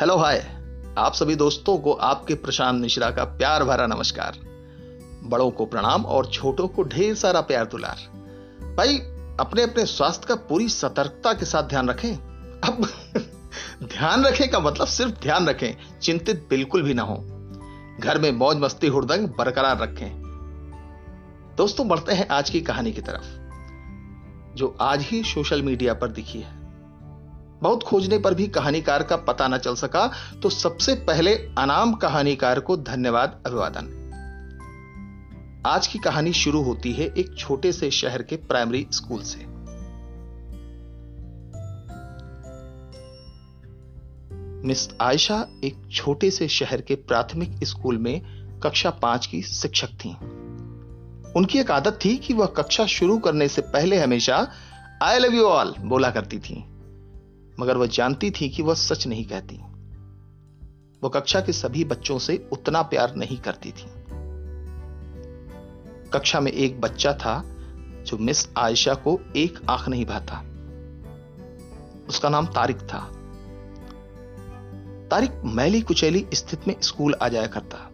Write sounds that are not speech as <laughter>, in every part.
Hello hi आप सभी दोस्तों को आपके प्रशांत मिश्रा का प्यार भरा नमस्कार। बड़ों को प्रणाम और छोटों को ढेर सारा प्यार दुलार। भाई अपने अपने स्वास्थ्य का पूरी सतर्कता के साथ ध्यान रखें। अब <laughs> ध्यान रखें का मतलब सिर्फ़ ध्यान रखें, चिंतित बिल्कुल भी ना हो। घर में मौज मस्ती हुड़दंग बरकरार रखें। दोस्तों, बढ़ते हैं आज की कहानी की तरफ़। जो आज ही सोशल मीडिया पर दिखी है। बहुत खोजने पर भी कहानीकार का पता न चल सका तो सबसे पहले अनाम कहानीकार को धन्यवाद, अभिवादन। आज की कहानी शुरू होती है एक छोटे से शहर के प्राइमरी स्कूल से। मिस आयशा एक छोटे से शहर के प्राथमिक स्कूल में कक्षा पाँच की शिक्षक थीं। उनकी एक आदत थी कि वह कक्षा शुरू करने से पहले हमेशा आई लव यू ऑल बोला करती थी। मगर वह जानती थी कि वह सच नहीं कहती। वह कक्षा के सभी बच्चों से उतना प्यार नहीं करती थी। कक्षा में एक बच्चा था जो मिस आयशा को एक आँख नहीं भाता उसका नाम तारिक था। तारिक मैली कुचैली स्थिति में स्कूल आ जाया करता।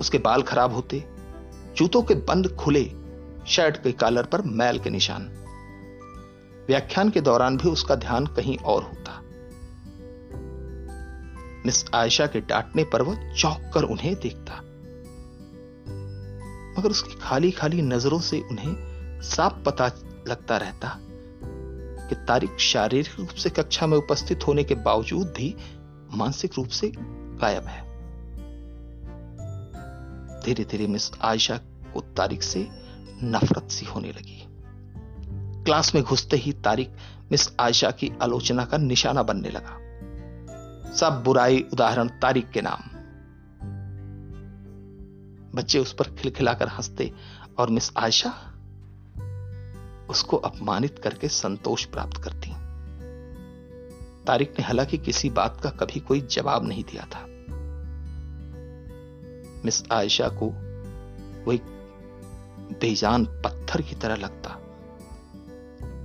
उसके बाल खराब होते, जूतों के बंद खुले, शर्ट के कॉलर पर मैल के निशान। व्याख्यान के दौरान भी उसका ध्यान कहीं और होता। मिस आयशा के डांटने पर वह चौंक कर उन्हें देखता। मगर उसकी खाली खाली नज़रों से उन्हें साफ़ पता लगता रहता कि तारिक शारीरिक रूप से कक्षा में उपस्थित होने के बावजूद भी मानसिक रूप से गायब है। धीरे धीरे मिस आयशा को तारिक से नफरत सी होने लगी। क्लास में घुसते ही तारिक मिस आयशा की आलोचना का निशाना बनने लगा। सब बुराई उदाहरण तारिक के नाम। बच्चे उस पर खिलखिलाकर हँसते, और मिस आयशा उसको अपमानित करके संतोष प्राप्त करती। तारिक ने हालाँकि किसी बात का कभी कोई जवाब नहीं दिया था। मिस आयशा को वो एक बेजान पत्थर की तरह लगता।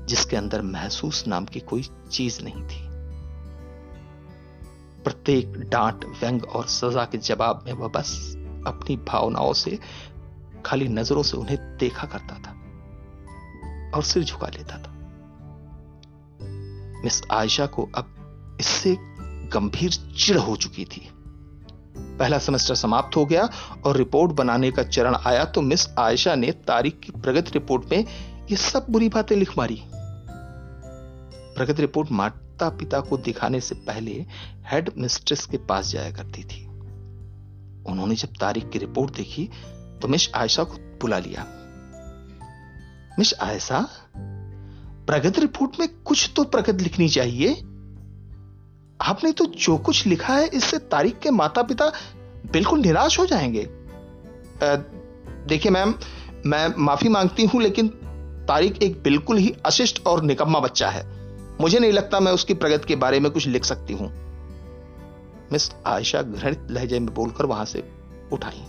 जिसके अंदर महसूस नाम की कोई चीज़ नहीं थी। प्रत्येक डांट, व्यंग और सजा के जवाब में वह बस अपनी भावनाओं से, खाली नज़रों से उन्हें देखा करता था और सिर झुका लेता था। मिस आयशा को अब इससे गंभीर चिड़ हो चुकी थी। पहला सेमेस्टर समाप्त हो गया और रिपोर्ट बनाने का चरण आया तो मिस आयशा ने तारीख की प्रगति रिपोर्ट में ये सब बुरी बातें लिख मारी। प्रगति रिपोर्ट माता पिता को दिखाने से पहले हेड मिस्ट्रेस के पास जाया करती थी। उन्होंने जब तारीख की रिपोर्ट देखी तो मिस आयशा को बुला लिया। मिस आयशा, प्रगति रिपोर्ट में कुछ तो प्रगति लिखनी चाहिए। आपने तो जो कुछ लिखा है, इससे तारीख के माता पिता बिल्कुल निराश हो जाएँगे। देखिए मैम, मैं माफ़ी मांगती हूँ, लेकिन तारीख एक बिल्कुल ही अशिष्ट और निकम्मा बच्चा है। मुझे नहीं लगता मैं उसकी प्रगति के बारे में कुछ लिख सकती हूँ। मिस आयशा घृणित लहजे में बोलकर वहाँ से उठाई।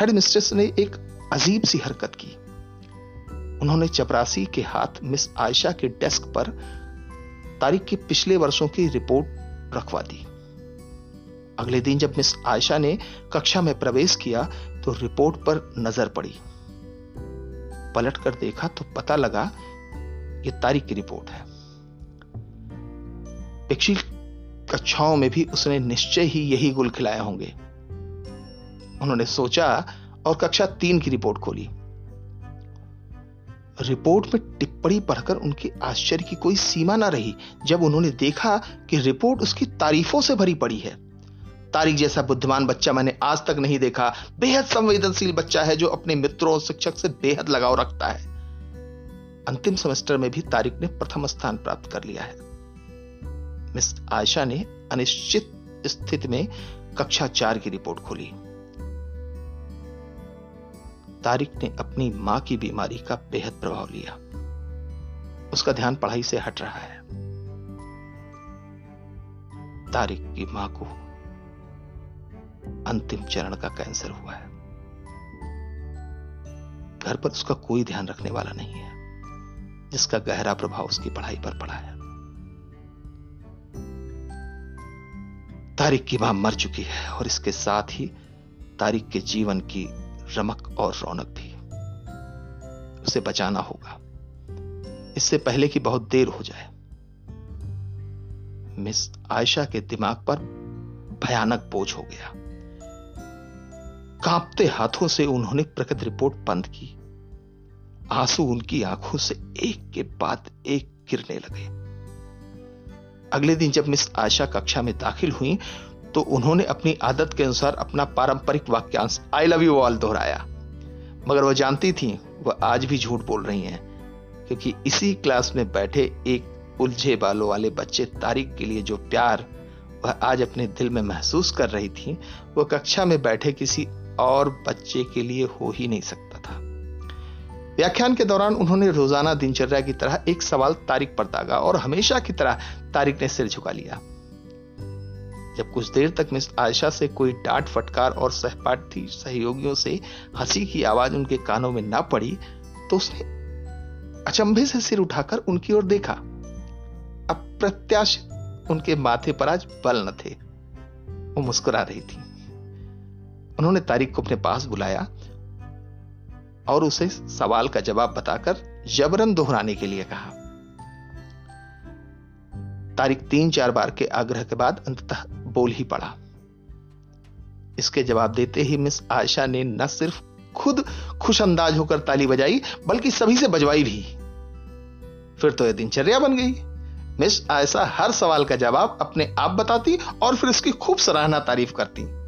हेड मिस्ट्रेस ने एक अजीब सी हरकत की। उन्होंने चपरासी के हाथ मिस आयशा के डेस्क पर तारीख के पिछले वर्षों की रिपोर्ट रखवा दी। अगले दिन जब मिस आयशा ने कक्षा में प्रवेश किया तो रिपोर्ट पर नज़र पड़ी। पलट कर देखा तो पता लगा ये तारीख की रिपोर्ट है। पिछली कक्षाओं में भी उसने निश्चय ही यही गुल खिलाए होंगे। उन्होंने सोचा और कक्षा तीन की रिपोर्ट खोली। रिपोर्ट में टिप्पणी पढ़कर उनके आश्चर्य की कोई सीमा ना रही, जब उन्होंने देखा कि रिपोर्ट उसकी तारीफों से भरी पड़ी है। तारीख जैसा बुद्धिमान बच्चा मैंने आज तक नहीं देखा। बेहद संवेदनशील बच्चा है जो अपने मित्रों और शिक्षक से बेहद लगाव रखता है। अंतिम सेमेस्टर में भी तारिक ने प्रथम स्थान प्राप्त कर लिया है। मिस आयशा ने अनिश्चित स्थिति में कक्षा चार की रिपोर्ट खोली। तारिक ने अपनी माँ की बीमारी का बेहद प्रभाव लिया। उसका ध्यान पढ़ाई से हट रहा है। तारिक की माँ को अंतिम चरण का कैंसर हुआ है। घर पर उसका कोई ध्यान रखने वाला नहीं है, जिसका गहरा प्रभाव उसकी पढ़ाई पर पड़ा है। तारिक की माँ मर चुकी है और इसके साथ ही तारिक के जीवन की रमक और रौनक भी। उसे बचाना होगा। इससे पहले कि बहुत देर हो जाए। मिस आयशा के दिमाग पर भयानक बोझ हो गया। कांपते हाथों से उन्होंने प्रकट रिपोर्ट बंद की। आँसू उनकी आँखों से एक के बाद एक गिरने लगे। अगले दिन जब मिस आयशा कक्षा में दाखिल हुई तो उन्होंने अपनी आदत के अनुसार अपना पारंपरिक वाक्यांश आई लव यू ऑल दोहराया। मगर वह जानती थी, वह आज भी झूठ बोल रही हैं, क्योंकि इसी क्लास में बैठे एक उलझे बालों वाले बच्चे तारिक के लिए जो प्यार वह आज अपने दिल में महसूस कर रही थी, वह कक्षा में बैठे किसी और बच्चे के लिए हो ही नहीं सकता था। व्याख्यान के दौरान उन्होंने रोज़ाना दिनचर्या की तरह एक सवाल तारिक पर दागा और हमेशा की तरह तारिक ने सिर झुका लिया। जब कुछ देर तक मिस आयशा से कोई डांट, फटकार और सहपाठी सहयोगियों से हँसी की आवाज़ उनके कानों में ना पड़ी तो उसने अचंभे से सिर उठाकर उनकी ओर देखा। अप्रत्याशित उनके माथे पर आज बल न थे। वो मुस्कुरा रही थी। उन्होंने तारिक को अपने पास बुलाया और उसे सवाल का जवाब बताकर जबरन दोहराने के लिए कहा। तारिक तीन चार बार के आग्रह के बाद अंततः बोल ही पड़ा। इसके जवाब देते ही मिस आयशा ने न सिर्फ़ खुद खुश अंदाज होकर ताली बजाई, बल्कि सभी से बजवाई भी। फिर तो यह दिनचर्या बन गई। मिस आयशा हर सवाल का जवाब अपने आप बताती और फिर उसकी खूब सराहना तारीफ़ करती।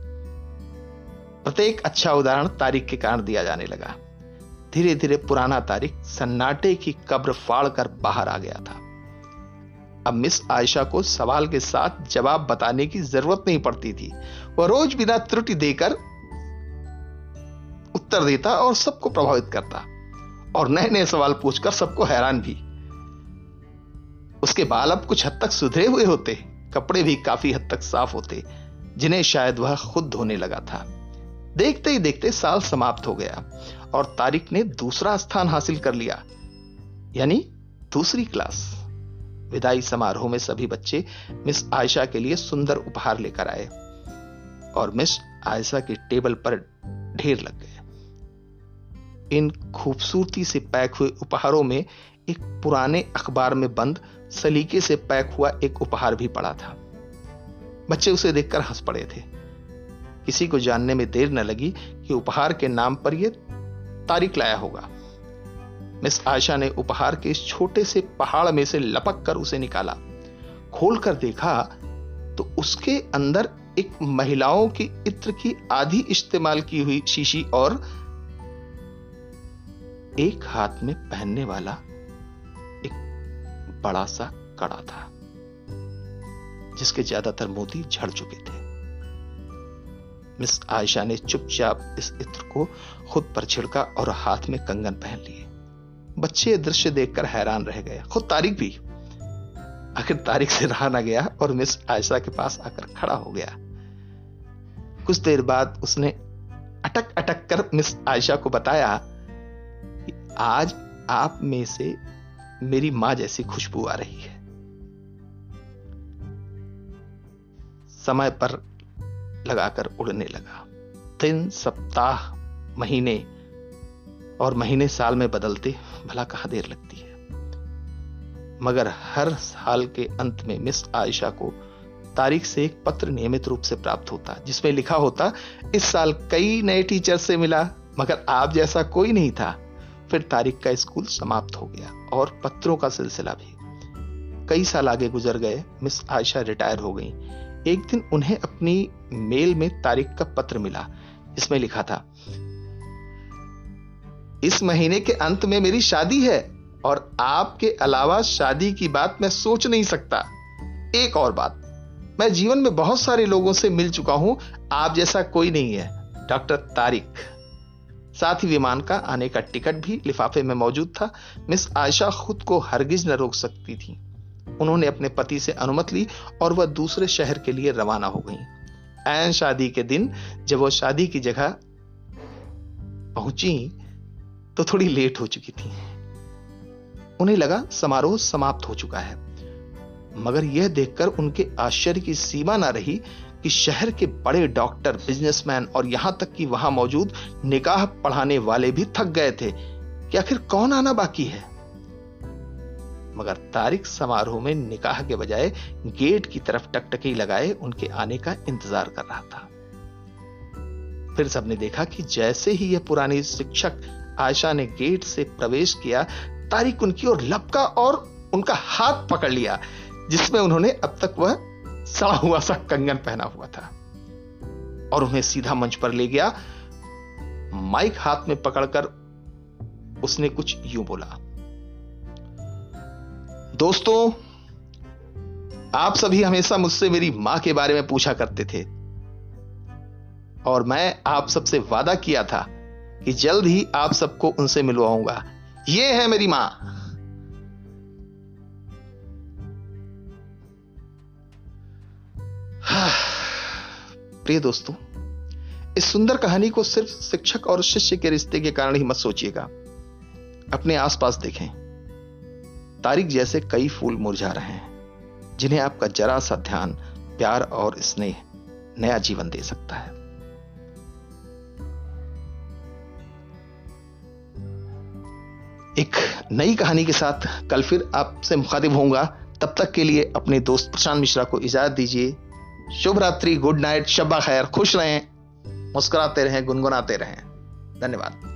प्रत्येक अच्छा उदाहरण तारीख के कारण दिया जाने लगा। धीरे धीरे पुराना तारीख सन्नाटे की कब्र फाड़ कर बाहर आ गया था। अब मिस आयशा को सवाल के साथ जवाब बताने की ज़रूरत नहीं पड़ती थी। वह रोज बिना त्रुटि देकर उत्तर देता और सबको प्रभावित करता और नए नए सवाल पूछकर सबको हैरान भी। उसके बाल अब कुछ हद तक सुधरे हुए होते, कपड़े भी काफ़ी हद तक साफ़ होते, जिन्हें शायद वह खुद धोने लगा था। देखते ही देखते साल समाप्त हो गया और तारिक ने दूसरा स्थान हासिल कर लिया, यानी दूसरी क्लास। विदाई समारोह में सभी बच्चे मिस आयशा के लिए सुंदर उपहार लेकर आए और मिस आयशा के टेबल पर ढेर लग गए। इन खूबसूरती से पैक हुए उपहारों में एक पुराने अखबार में बंद, सलीके से पैक हुआ एक उपहार भी पड़ा था। बच्चे उसे देखकर हंस पड़े थे। किसी को जानने में देर न लगी कि उपहार के नाम पर यह तारीख लाया होगा। मिस आयशा ने उपहार के इस छोटे से पहाड़ में से लपक कर उसे निकाला। खोलकर देखा तो उसके अंदर एक महिलाओं की इत्र की आधी इस्तेमाल की हुई शीशी और एक हाथ में पहनने वाला एक बड़ा सा कड़ा था, जिसके ज़्यादातर मोती झड़ चुके थे। मिस आयशा ने चुपचाप इस इत्र को खुद पर छिड़का और हाथ में कंगन पहन लिए। बच्चे दृश्य देखकर हैरान रह गए। खुद तारिक भी। आखिर तारिक से रहा ना गया और मिस आयशा के पास आकर खड़ा हो गया। कुछ देर बाद उसने अटक अटक कर मिस आयशा को बताया कि आज आप में से मेरी माँ जैसी खुशबू आ रही है। समय पर लगाकर उड़ने लगा। दिन सप्ताह, महीने और महीने साल में बदलते भला कहा देर लगती है? मगर हर साल के अंत में मिस आयशा को तारीख से एक पत्र नियमित रूप से प्राप्त होता, जिसमें लिखा होता, इस साल कई नए टीचर से मिला, मगर आप जैसा कोई नहीं था। फिर तारीख का स्कूल समाप्त हो गया और पत्रों का सिलसिला भी। कई साल आगे गुजर गए, मिस आयशा रिटायर हो गई। एक दिन उन्हें अपनी मेल में तारीख का पत्र मिला। इसमें लिखा था, इस महीने के अंत में मेरी शादी है और आपके अलावा शादी की बात मैं सोच नहीं सकता। एक और बात, मैं जीवन में बहुत सारे लोगों से मिल चुका हूँ, आप जैसा कोई नहीं है। डॉक्टर तारिक। साथ ही विमान का आने का टिकट भी लिफाफे में मौजूद था। मिस आयशा खुद को हरगिज न रोक सकती थी। उन्होंने अपने पति से अनुमति ली और वह दूसरे शहर के लिए रवाना हो गई। ऐन शादी के दिन जब वह शादी की जगह पहुँची तो थोड़ी लेट हो चुकी थी। उन्हें लगा समारोह समाप्त हो चुका है। मगर यह देखकर उनके आश्चर्य की सीमा ना रही कि शहर के बड़े डॉक्टर, बिजनेसमैन और यहाँ तक कि वहाँ मौजूद निकाह पढ़ाने वाले भी थक गए थे। कि आखिर कौन आना बाकी है? मगर तारिक समारोह में निकाह के बजाय गेट की तरफ़ टकटकी लगाए उनके आने का इंतज़ार कर रहा था। फिर सबने देखा कि जैसे ही यह पुरानी शिक्षक आयशा ने गेट से प्रवेश किया तारिक उनकी ओर लपका और उनका हाथ पकड़ लिया, जिसमें उन्होंने अब तक वह सड़ा हुआ सा कंगन पहना हुआ था। और उन्हें सीधा मंच पर ले गया। माइक हाथ में पकड़कर उसने कुछ यूँ बोला दोस्तों, आप सभी हमेशा मुझसे मेरी माँ के बारे में पूछा करते थे। और मैं आप सबसे वादा किया था कि जल्द ही आप सबको उनसे मिलवाऊँगा। ये है मेरी माँ। प्रिय दोस्तों, इस सुंदर कहानी को सिर्फ़ शिक्षक और शिष्य के रिश्ते के कारण ही मत सोचिएगा। अपने आसपास देखें। तारीख जैसे कई फूल मुरझा रहे हैं, जिन्हें आपका जरा सा ध्यान, प्यार और स्नेह नया जीवन दे सकता है। एक नई कहानी के साथ कल फिर आपसे मुखातिब होऊँगा। तब तक के लिए अपने दोस्त प्रशांत मिश्रा को इजाज़त दीजिए। शुभ रात्रि, गुड नाइट, शब्बा खैर। खुश रहें, मुस्कुराते रहें, गुनगुनाते रहें। धन्यवाद।